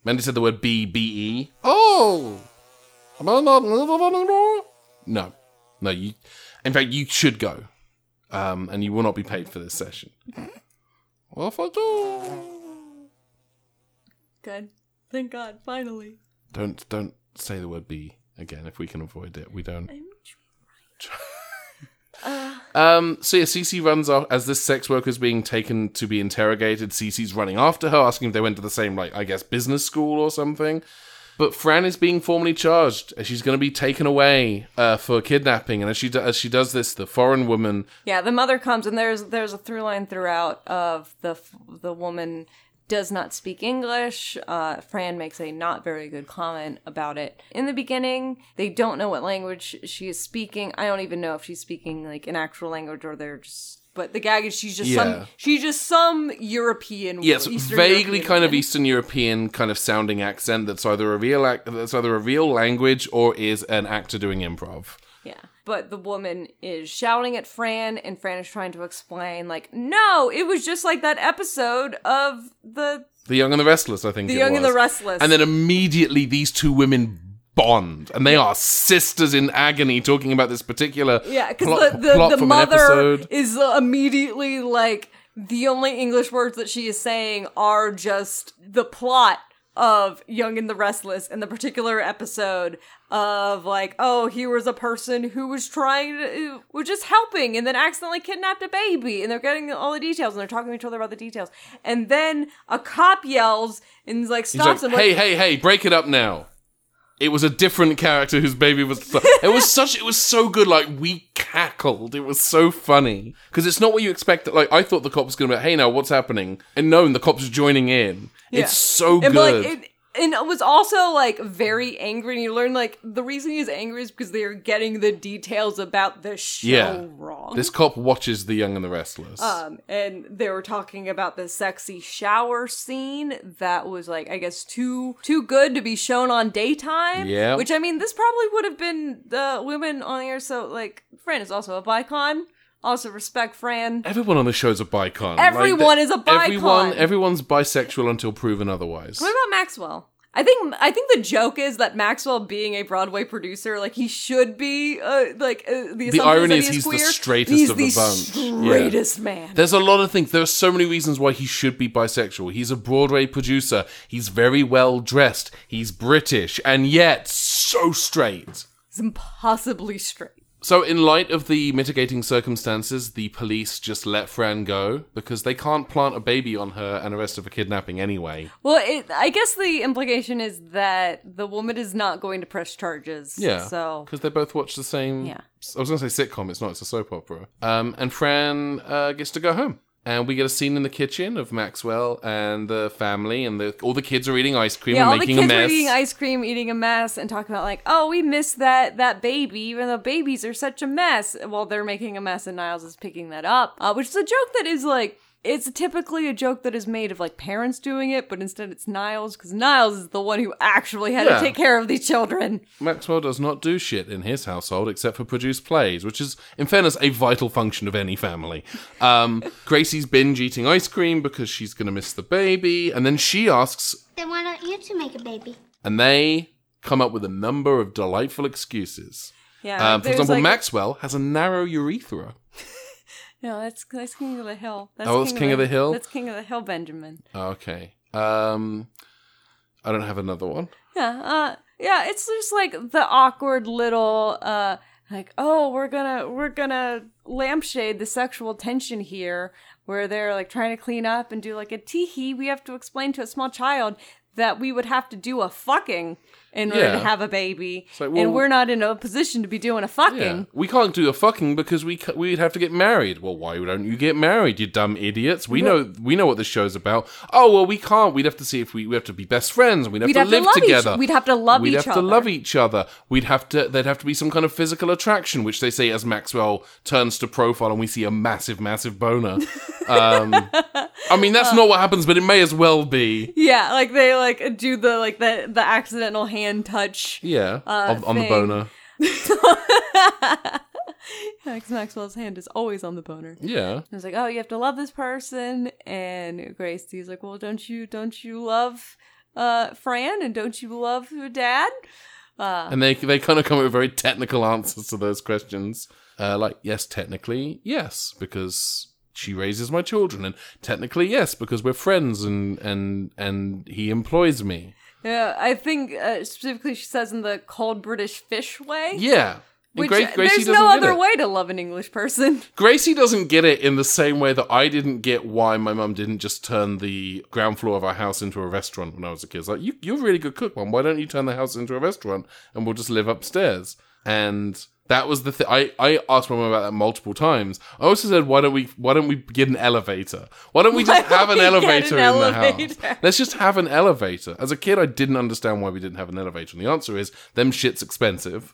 Mandy said the word B B E. Oh, am I not needed anymore? No, no. You, in fact, you should go, um, and you will not be paid for this session. Well, if I do, Good. Thank God, finally. don't don't say the word B again if we can avoid it. We don't. Um, so yeah, Cece runs off as this sex worker is being taken to be interrogated. Cece's running after her, asking if they went to the same, like, I guess, business school or something. But Fran is being formally charged. She's going to be taken away uh, for kidnapping, and as she do- as she does this, the foreign woman Yeah, the mother comes, and there's there's a through line throughout of the the woman does not speak English. Uh, Fran makes a not very good comment about it in the beginning. They don't know what language she is speaking. I don't even know if she's speaking like an actual language or they're just. But the gag is she's just Yeah. some she's just some European. Yes, Eastern vaguely European kind of. Eastern European kind of sounding accent that's either a real ac- that's either a real language or is an actor doing improv. Yeah. But the woman is shouting at Fran, and Fran is trying to explain, like, no, it was just like that episode of the The Young and the Restless, I think. The Young and the Restless. And then immediately these two women bond, and they are sisters in agony, talking about this particular Yeah, because the the, the mother is immediately like the only English words that she is saying are just the plot of Young and the Restless in the particular episode of like, oh, here was a person who was trying to was just helping and then accidentally kidnapped a baby and they're getting all the details and they're talking to each other about the details. And then a cop yells and like He's stops like, him hey, like, hey, hey, break it up now. It was a different character whose baby was. it was such. It was so good. Like we cackled. It was so funny because it's not what you expect. Like I thought the cop was going to be, like, "Hey, now what's happening?" And no, and the cop's joining in. Yeah. It's so and, good. Like, it, and it was also like very angry. And you learn like the reason he's angry is because they're getting the details about the show yeah, wrong. this cop watches The Young and the Restless. um, and they were talking about the sexy shower scene that was like I guess too too good to be shown on daytime. Yeah. which I mean this probably would have been the women on the air. So like Fran is also a bicon. Also respect Fran. Everyone on the show's a bicon. Everyone the- is a Everyone, bicon. everyone's bisexual until proven otherwise. What about Maxwell? I think I think the joke is that Maxwell, being a Broadway producer, like he should be, uh, like uh, the, assumption irony is he he's the straightest he's of the the bunch. Yeah. Straightest man. There's a lot of things. There are so many reasons why he should be bisexual. He's a Broadway producer. He's very well dressed. He's British, and yet so straight. He's impossibly straight. So, in light of the mitigating circumstances, the police just let Fran go because they can't plant a baby on her and arrest her for kidnapping anyway. Well, it, I guess the implication is that the woman is not going to press charges. Yeah. So because they both watch the same. Yeah. I was going to say sitcom. It's not. It's a soap opera. Um, and Fran uh, gets to go home. And we get a scene in the kitchen of Maxwell and the family, and the, all the kids are eating ice cream yeah, and all the making kids a are mess. eating ice cream, eating a mess, and talking about like, oh, we miss that that baby, even though babies are such a mess. Well, they're making a mess, and Niles is picking that up, uh, which is a joke that is like. It's typically a joke that is made of like parents doing it, but instead it's Niles because Niles is the one who actually had Yeah. to take care of these children. Maxwell does not do shit in his household except for produce plays, which is, in fairness, a vital function of any family. Um, Gracie's binge eating ice cream because she's going to miss the baby, and then she asks, Then why don't you two make a baby? and they come up with a number of delightful excuses. Yeah, Um, for there's, example, like- Maxwell has a narrow urethra. No, that's that's King of the Hill. That's Oh, that's King of the Hill? That's King of the Hill, Benjamin. Okay. Um, I don't have another one. Yeah, uh, yeah, it's just like the awkward little, uh, like, oh, we're gonna, we're gonna lampshade the sexual tension here, where they're like trying to clean up and do like a teehee. We have to explain to a small child that we would have to do a fucking in order Yeah. to have a baby, like, well- and we're not in a position to be doing a fucking. Yeah. We can't do a fucking because we ca- we'd have to get married. Well, why don't you get married, you dumb idiots? We know we know what this show's about. Oh well, we can't. We'd have to see if we we have to be best friends we'd have We'd to have to live each- together. we'd have to love We'd each have to other. love each other. We'd have to. There'd have to be some kind of physical attraction, which they say as Maxwell turns to profile and we see a massive, massive boner. um, I mean, that's not what happens, but it may as well be. Yeah, like they like do the like the the accidental hand touch. Yeah, Uh, of, on the boner. Max Maxwell's hand is always on the boner. Yeah. It's like, oh, you have to love this person, and Gracie's like, well, don't you don't you love uh Fran and don't you love your dad? Uh, and they they kind of come up with very technical answers to those questions. Uh, like, yes, technically, yes, because she raises my children, and technically, yes, because we're friends, and and and he employs me. Yeah, I think uh, specifically she says in the cold British fish way. Yeah. Which Gra- Gracie there's no other it. way to love an English person. Gracie doesn't get it in the same way that I didn't get why my mum didn't just turn the ground floor of our house into a restaurant when I was a kid. It's like, you, you're a really good cook, mum. Why don't you turn the house into a restaurant and we'll just live upstairs? And that was the thing. I, I asked my mom about that multiple times. I also said, why don't we why don't we get an elevator? Why don't we Why just have an elevator an in the house? Let's just have an elevator. As a kid, I didn't understand why we didn't have an elevator. And the answer is, them shit's expensive.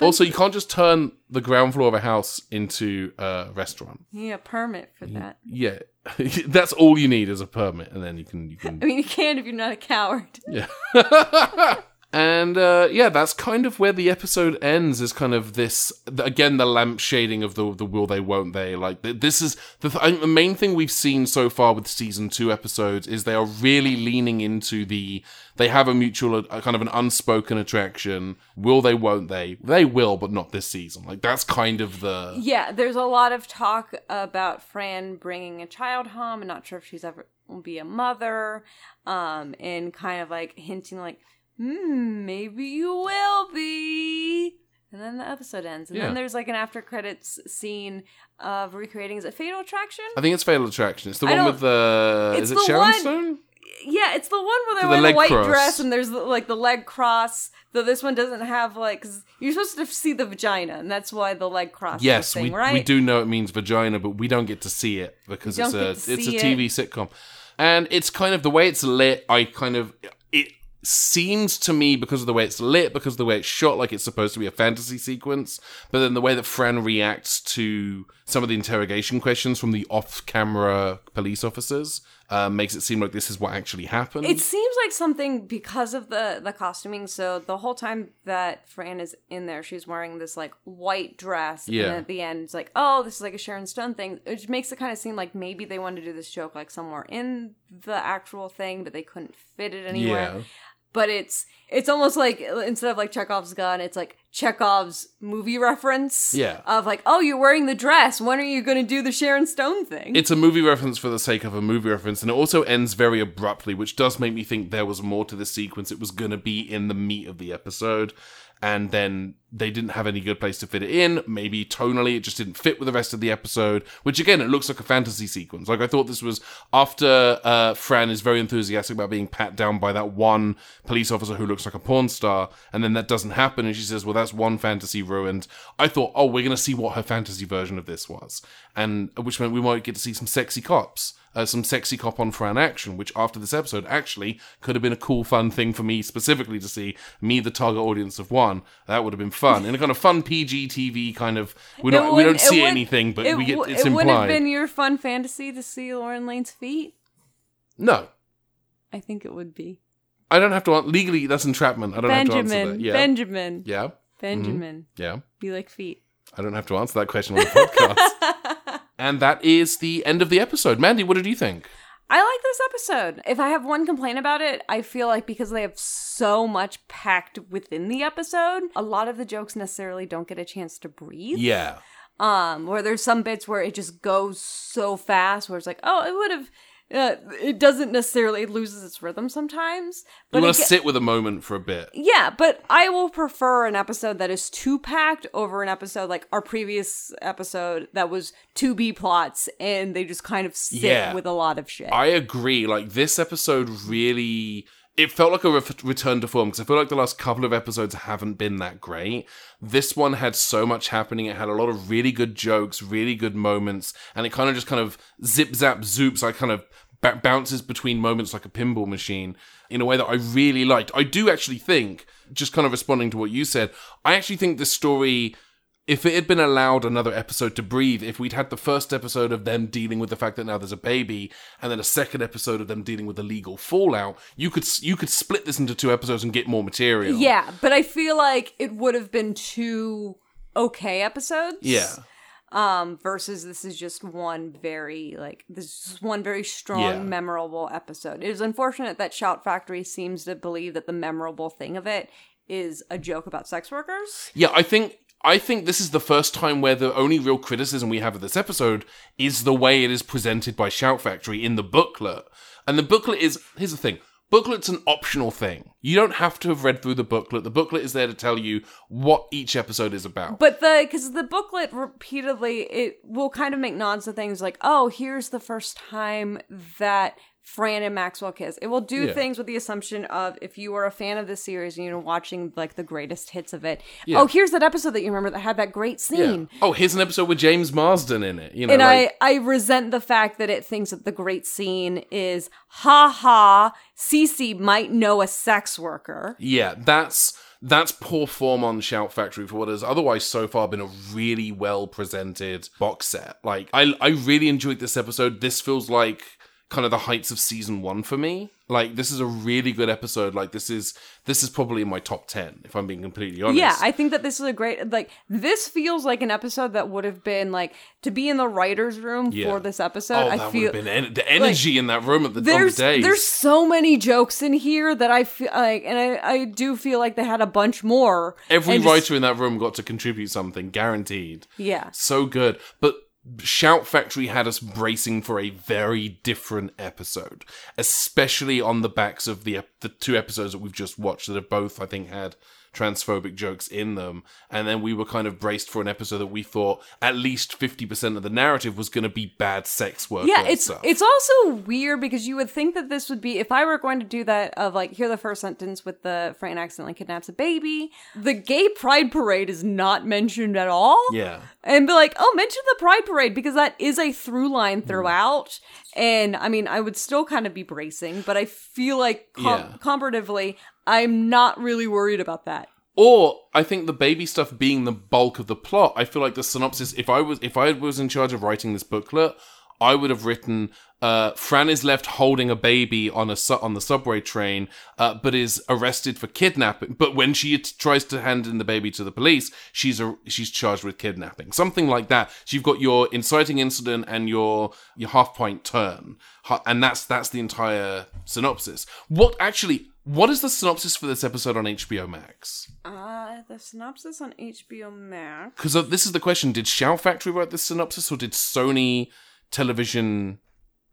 Also, you can't just turn the ground floor of a house into a restaurant. You need a permit for that. Yeah, that's all you need is a permit, and then you can you can I mean, you can if you're not a coward. yeah. and uh, yeah, that's kind of where the episode ends. Is kind of this again the lamp shading of the the will they won't they like this is the th- I think the main thing we've seen so far with season two episodes is they are really leaning into the they have a mutual a kind of an unspoken attraction. Will they? Won't they? They will, but not this season. Like that's kind of the Yeah, there's a lot of talk about Fran bringing a child home. I'm not sure if she's ever will be a mother, um, and kind of like hinting like, hmm, maybe you will be. And then the episode ends, and Yeah. then there's like an after credits scene of recreating. Is it Fatal Attraction? I think it's Fatal Attraction. It's the I one with the It's is it the Sharon one- Stone? Yeah, it's the one where The they're wearing leg the white cross. dress and there's like the leg cross. Though this one doesn't have like, cause you're supposed to see the vagina, and that's why the leg cross. Yes, thing, we, right? we do know it means vagina, but we don't get to see it because it's a it's a TV sitcom, and it's kind of the way it's lit. I kind of it seems to me because of the way it's lit, because of the way it's shot, like it's supposed to be a fantasy sequence. But then the way that Fran reacts to some of the interrogation questions from the off-camera police officers uh, makes it seem like this is what actually happened. It seems like something because of the the costuming. So the whole time that Fran is in there, she's wearing this like white dress. Yeah. And at the end, it's like, oh, this is like a Sharon Stone thing. Which makes it kind of seem like maybe they wanted to do this joke like somewhere in the actual thing, but they couldn't fit it anywhere. Yeah. But it's it's almost like instead of like Chekhov's gun, it's like Chekhov's movie reference. Yeah. Of like, oh, you're wearing the dress. When are you going to do the Sharon Stone thing? It's a movie reference for the sake of a movie reference, and it also ends very abruptly, which does make me think there was more to the sequence. It was going to be in the meat of the episode. And then they didn't have any good place to fit it in. Maybe tonally it just didn't fit with the rest of the episode, which again, it looks like a fantasy sequence. Like I thought this was after uh, Fran is very enthusiastic about being pat down by that one police officer who looks like a porn star, and then that doesn't happen, and she says, Well, that's one fantasy ruined. I thought, Oh, we're going to see what her fantasy version of this was. And which meant we might get to see some sexy cops uh, some sexy cop on Fran action, which after this episode actually could have been a cool, fun thing for me specifically to see. Me, the target audience of one, that would have been fun in a kind of fun PG TV kind of. We don't we don't see would- anything, but it we get it's it wouldn't have been your fun fantasy to see Lauren Lane's feet. no, I think it would be I don't have to an- legally. That's entrapment. I don't have to answer Benjamin. that. Yeah, Benjamin. yeah, Benjamin. yeah. You like feet? I don't have to answer that question on the podcast. And that is the end of the episode. Mandy, what did you think? I like this episode. If I have one complaint about it, I feel like because they have so much packed within the episode, a lot of the jokes necessarily don't get a chance to breathe. Yeah, Um, where there's some bits where it just goes so fast, where it's like, oh, it would have. Uh, it doesn't necessarily it loses its rhythm sometimes, you but want it to sit with a moment for a bit. yeah, but I will prefer an episode that is too packed over an episode like our previous episode that was two B plots and they just kind of sit Yeah. with a lot of shit. I agree. Like this episode really it felt like a re- return to form because I feel like the last couple of episodes haven't been that great. This one had so much happening. It had a lot of really good jokes, really good moments, and it kind of just kind of zip zap zoops. I kind of b- bounces between moments like a pinball machine in a way that I really liked. I do actually think, just kind of responding to what you said, I actually think this story if it had been allowed another episode to breathe, if we'd had the first episode of them dealing with the fact that now there's a baby, and then a second episode of them dealing with the legal fallout, you could you could split this into two episodes and get more material. yeah, but I feel like it would have been two okay episodes. yeah, Um, versus this is just one very like this is one very strong, Yeah. memorable episode. It is unfortunate that Shout Factory seems to believe that the memorable thing of it is a joke about sex workers. yeah. I think I think this is the first time where the only real criticism we have of this episode is the way it is presented by Shout Factory in the booklet. And the booklet is here's the thing. Booklet's an optional thing. You don't have to have read through the booklet. The booklet is there to tell you what each episode is about. But the because the booklet repeatedly it will kind of make nods to things like, oh, here's the first time that Fran and Maxwell kiss. It will do Yeah. things with the assumption of if you are a fan of this series and you're watching like the greatest hits of it. Yeah. Oh, here's that episode that you remember that had that great Yeah. scene. Oh, here's an episode with James Marsden in it. You know, and like, I, I resent the fact that it thinks that the great scene is ha ha, Cece might know a sex worker. Yeah, that's that's poor form on Shout Factory for what has otherwise so far been a really well presented box set. Like I I really enjoyed this episode. This feels like kind of the heights of season 1 for me. Like this is a really good episode. Like this is this is probably in my top 10 if I'm being completely honest. Yeah, I think that this is a great like this feels like an episode that would have been like to be in the writers' room Yeah. for this episode. Oh, I feel would have been en- the energy in that room at the, there's days. there's so many jokes in here that I feel like, and I I do feel like they had a bunch more. Every and just- writer in that room got to contribute something, guaranteed. yeah, So good. But Shout Factory had us bracing for a very different episode, especially on the backs of the the two episodes that we've just watched that have both, I think, had transphobic jokes in them. And then we were kind of braced for an episode that we thought at least 50% of the narrative was going to be bad sex work. yeah. It's stuff. it's also weird because you would think that this would be if I were going to do that of like hear the first sentence with the Fran accidentally kidnaps a baby. The gay pride parade is not mentioned at all. Yeah. and be like, oh, mention the Pride Parade because that is a through line mm. throughout. And I mean, I would still kind of be bracing, but I feel like com- Yeah. comparatively, I'm not really worried about that. Or I think the baby stuff being the bulk of the plot. I feel like the synopsis. If I was if I was in charge of writing this booklet, I would have written. Uh, Fran is left holding a baby on a su- on the subway train, uh, but is arrested for kidnapping. But when she t- tries to hand in the baby to the police, she's a- she's charged with kidnapping, something like that. So you've got your inciting incident and your your half point turn, and that's that's the entire synopsis. What actually? What is the synopsis for this episode on HBO Max? Uh, the synopsis on HBO Max. Because uh, this is the question: Did Shout Factory write this synopsis, or did Sony Television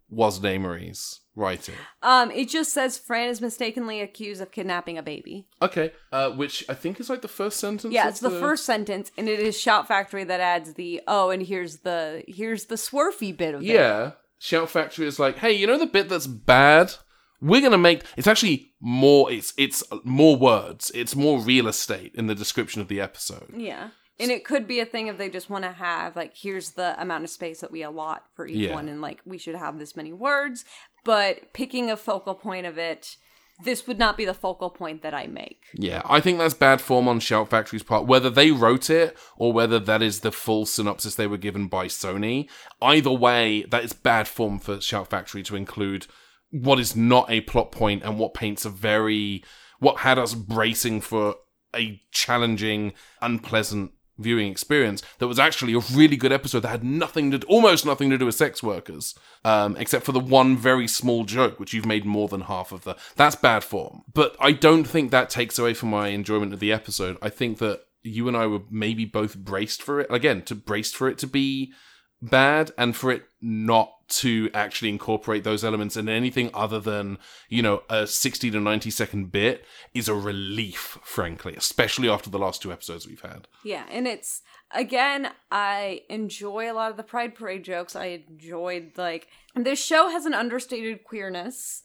was Amory's write it? Um, it just says Fran is mistakenly accused of kidnapping a baby. Okay, uh, which I think is like the first sentence. Yeah, it's the first sentence, and it is Shout Factory that adds the oh, and here's the here's the swerfy bit of it. Yeah, Shout Factory is like, hey, you know the bit that's bad? We're gonna make it's actually more. It's it's more words. It's more real estate in the description of the episode. Yeah. And it could be a thing if they just want to have like here's the amount of space that we allot for each Yeah. one and like we should have this many words, but picking a focal point of it this would not be the focal point that I make. Yeah, I think that's bad form on Shout Factory's part. Whether they wrote it or whether that is the full synopsis they were given by Sony, either way, that is bad form for Shout Factory to include what is not a plot point and what paints a very what had us bracing for a challenging, unpleasant viewing experience that was actually a really good episode that had nothing to almost nothing to do with sex workers um, except for the one very small joke which you've made more than half of the that's bad form. But i don't think that takes away from my enjoyment of the episode. I think that you and i were maybe both braced for it again to braced for it to be bad and for it not to actually incorporate those elements and anything other than you know a 60 to 90 second bit is a relief frankly especially after the last two episodes we've had Yeah, and it's again, I enjoy a lot of the Pride Parade jokes. I enjoyed like this show has an understated queerness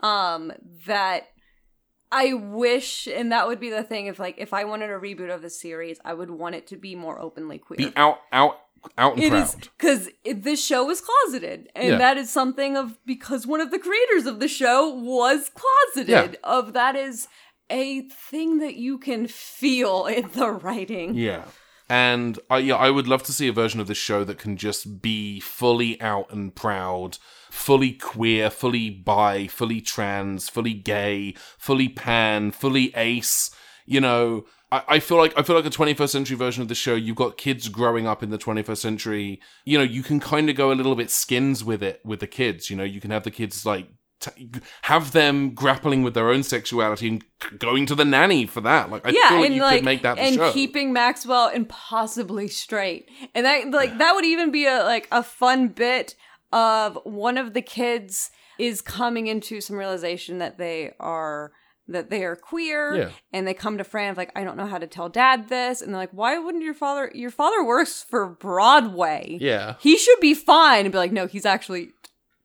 um that I wish and that would be the thing if like if I wanted a reboot of the series, I would want it to be more openly queer. be out out out and It proud because this show is closeted, and Yeah. that is something of because one of the creators of the show was closeted. Yeah. Of that is a thing that you can feel in the writing. Yeah. And I yeah, I would love to see a version of this show that can just be fully out and proud, fully queer, fully bi, fully trans, fully gay, fully pan, fully ace. You know, I, I feel like I feel like a 21st century version of the show. You've got kids growing up in the 21st century. You know, you can kind of go a little bit skins with it with the kids. You know, you can have the kids like t- have them grappling with their own sexuality and c- going to the nanny for that. Like, I yeah, feel like you like could make that the and show. keeping Maxwell impossibly straight, and that like that would even be a like a fun bit of one of the kids is coming into some realization that they are that they are queer Yeah. and they come to Fran like I don't know how to tell dad this and they're like why wouldn't your father your father works for Broadway Yeah. he should be fine and be like no he's actually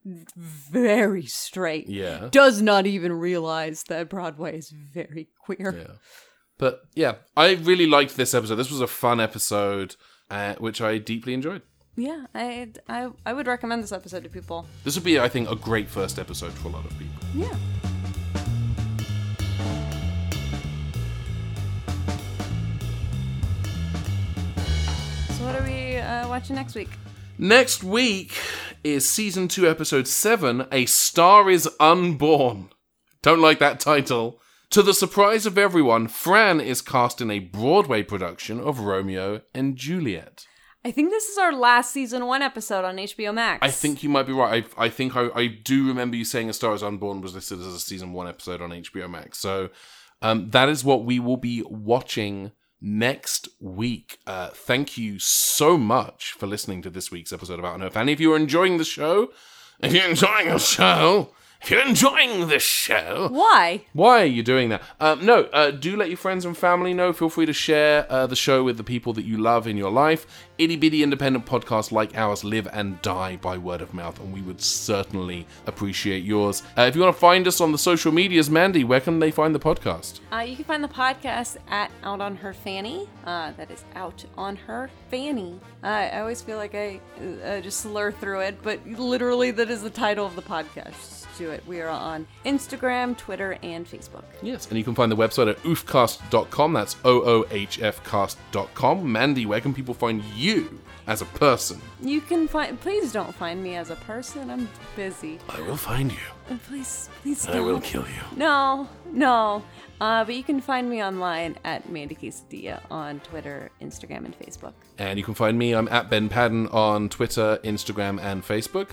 very straight Yeah. does not even realize that Broadway is very queer Yeah. But yeah, I really liked this episode. This was a fun episode, uh, which I deeply enjoyed. Yeah, I, I I would recommend this episode to people. This would be, I think, a great first episode for a lot of people. Yeah. So what are we uh, watching next week? Next week is season two, episode seven A Star is Unborn. Don't like that title. To the surprise of everyone, Fran is cast in a Broadway production of Romeo and Juliet. I think this is our last season one episode on HBO Max. I think you might be right. I, I think I, I do remember you saying A Star is Unborn was listed as a season one episode on HBO Max. So um, that is what we will be watching next week. Uh, thank you so much for listening to this week's episode of Out and If any of you are enjoying the show, if you're enjoying the show, if you're enjoying the show, Why? why are you doing that? Um, no, uh, do let your friends and family know. Feel free to share uh, the show with the people that you love in your life. Itty bitty independent podcasts like ours live and die by word of mouth, and we would certainly appreciate yours. Uh, if you want to find us on the social medias, Mandy, where can they find the podcast? Uh, you can find the podcast at Out on Her Fanny. Uh, that is Out on Her Fanny. Uh, I always feel like I uh, just slur through it, but literally that is the title of the podcast. Do it. We are on Instagram, Twitter, and Facebook. Yes, and you can find the website at oofcast.com. That's O O H F cast.com. Mandy, where can people find you as a person? You can find. Please don't find me as a person. I'm busy. I will find you. Uh, Please, please. I will kill you. No, no. Uh, but you can find me online at Mandy Quesadilla on Twitter, Instagram, and Facebook. And you can find me, I'm at Ben Padden on Twitter, Instagram, and Facebook.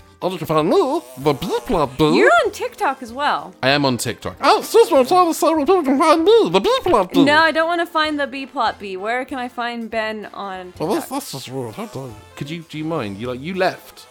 You're on TikTok as well. I am on TikTok. Oh, it's I'm saying, people can find me. No, I don't want to find the B plot B. Where can I find Ben on Well, TikTok? that's, that's just rude. How dare you? Could you, do you mind? You like, you left.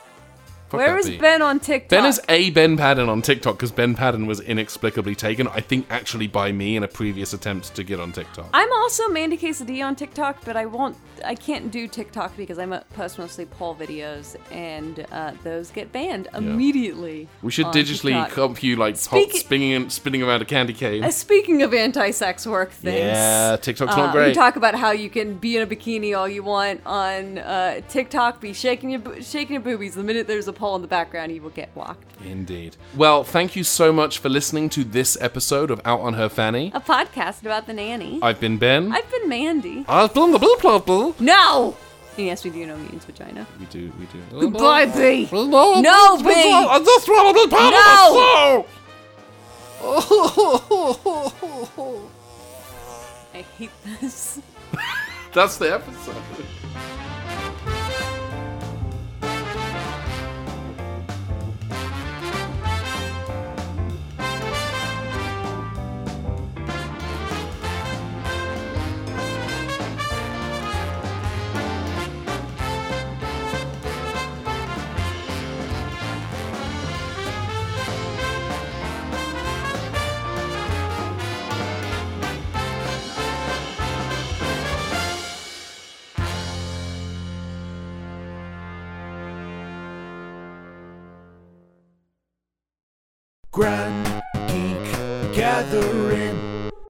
Fuck Where that. Ben on TikTok? Ben is a Ben Padden on TikTok because Ben Padden was inexplicably taken, I think, actually by me in a previous attempt to get on TikTok. I'm also Mandy Quesadilla on TikTok, but I won't. I can't do TikTok because I post mostly poll videos, and uh, those get banned immediately. We should digitally TikTok. comp you like Speak- hop, spinning spinning around a candy cane. Uh, speaking of anti-sex work things, Yeah, TikTok's uh, not great. We talk about how you can be in a bikini all you want on uh, TikTok, be shaking your shaking your boobies. The minute there's a poll in the background, you will get blocked. Indeed. Well, thank you so much for listening to this episode of Out on Her Fanny. A podcast about the nanny. I've been Ben. I've been Mandy. I've been the blue purple. No. And yes, we do know means vagina. We do, we do. Goodbye, B. No, B. I just want to be part No. I hate this. That's the episode. Grand Geek Gathering.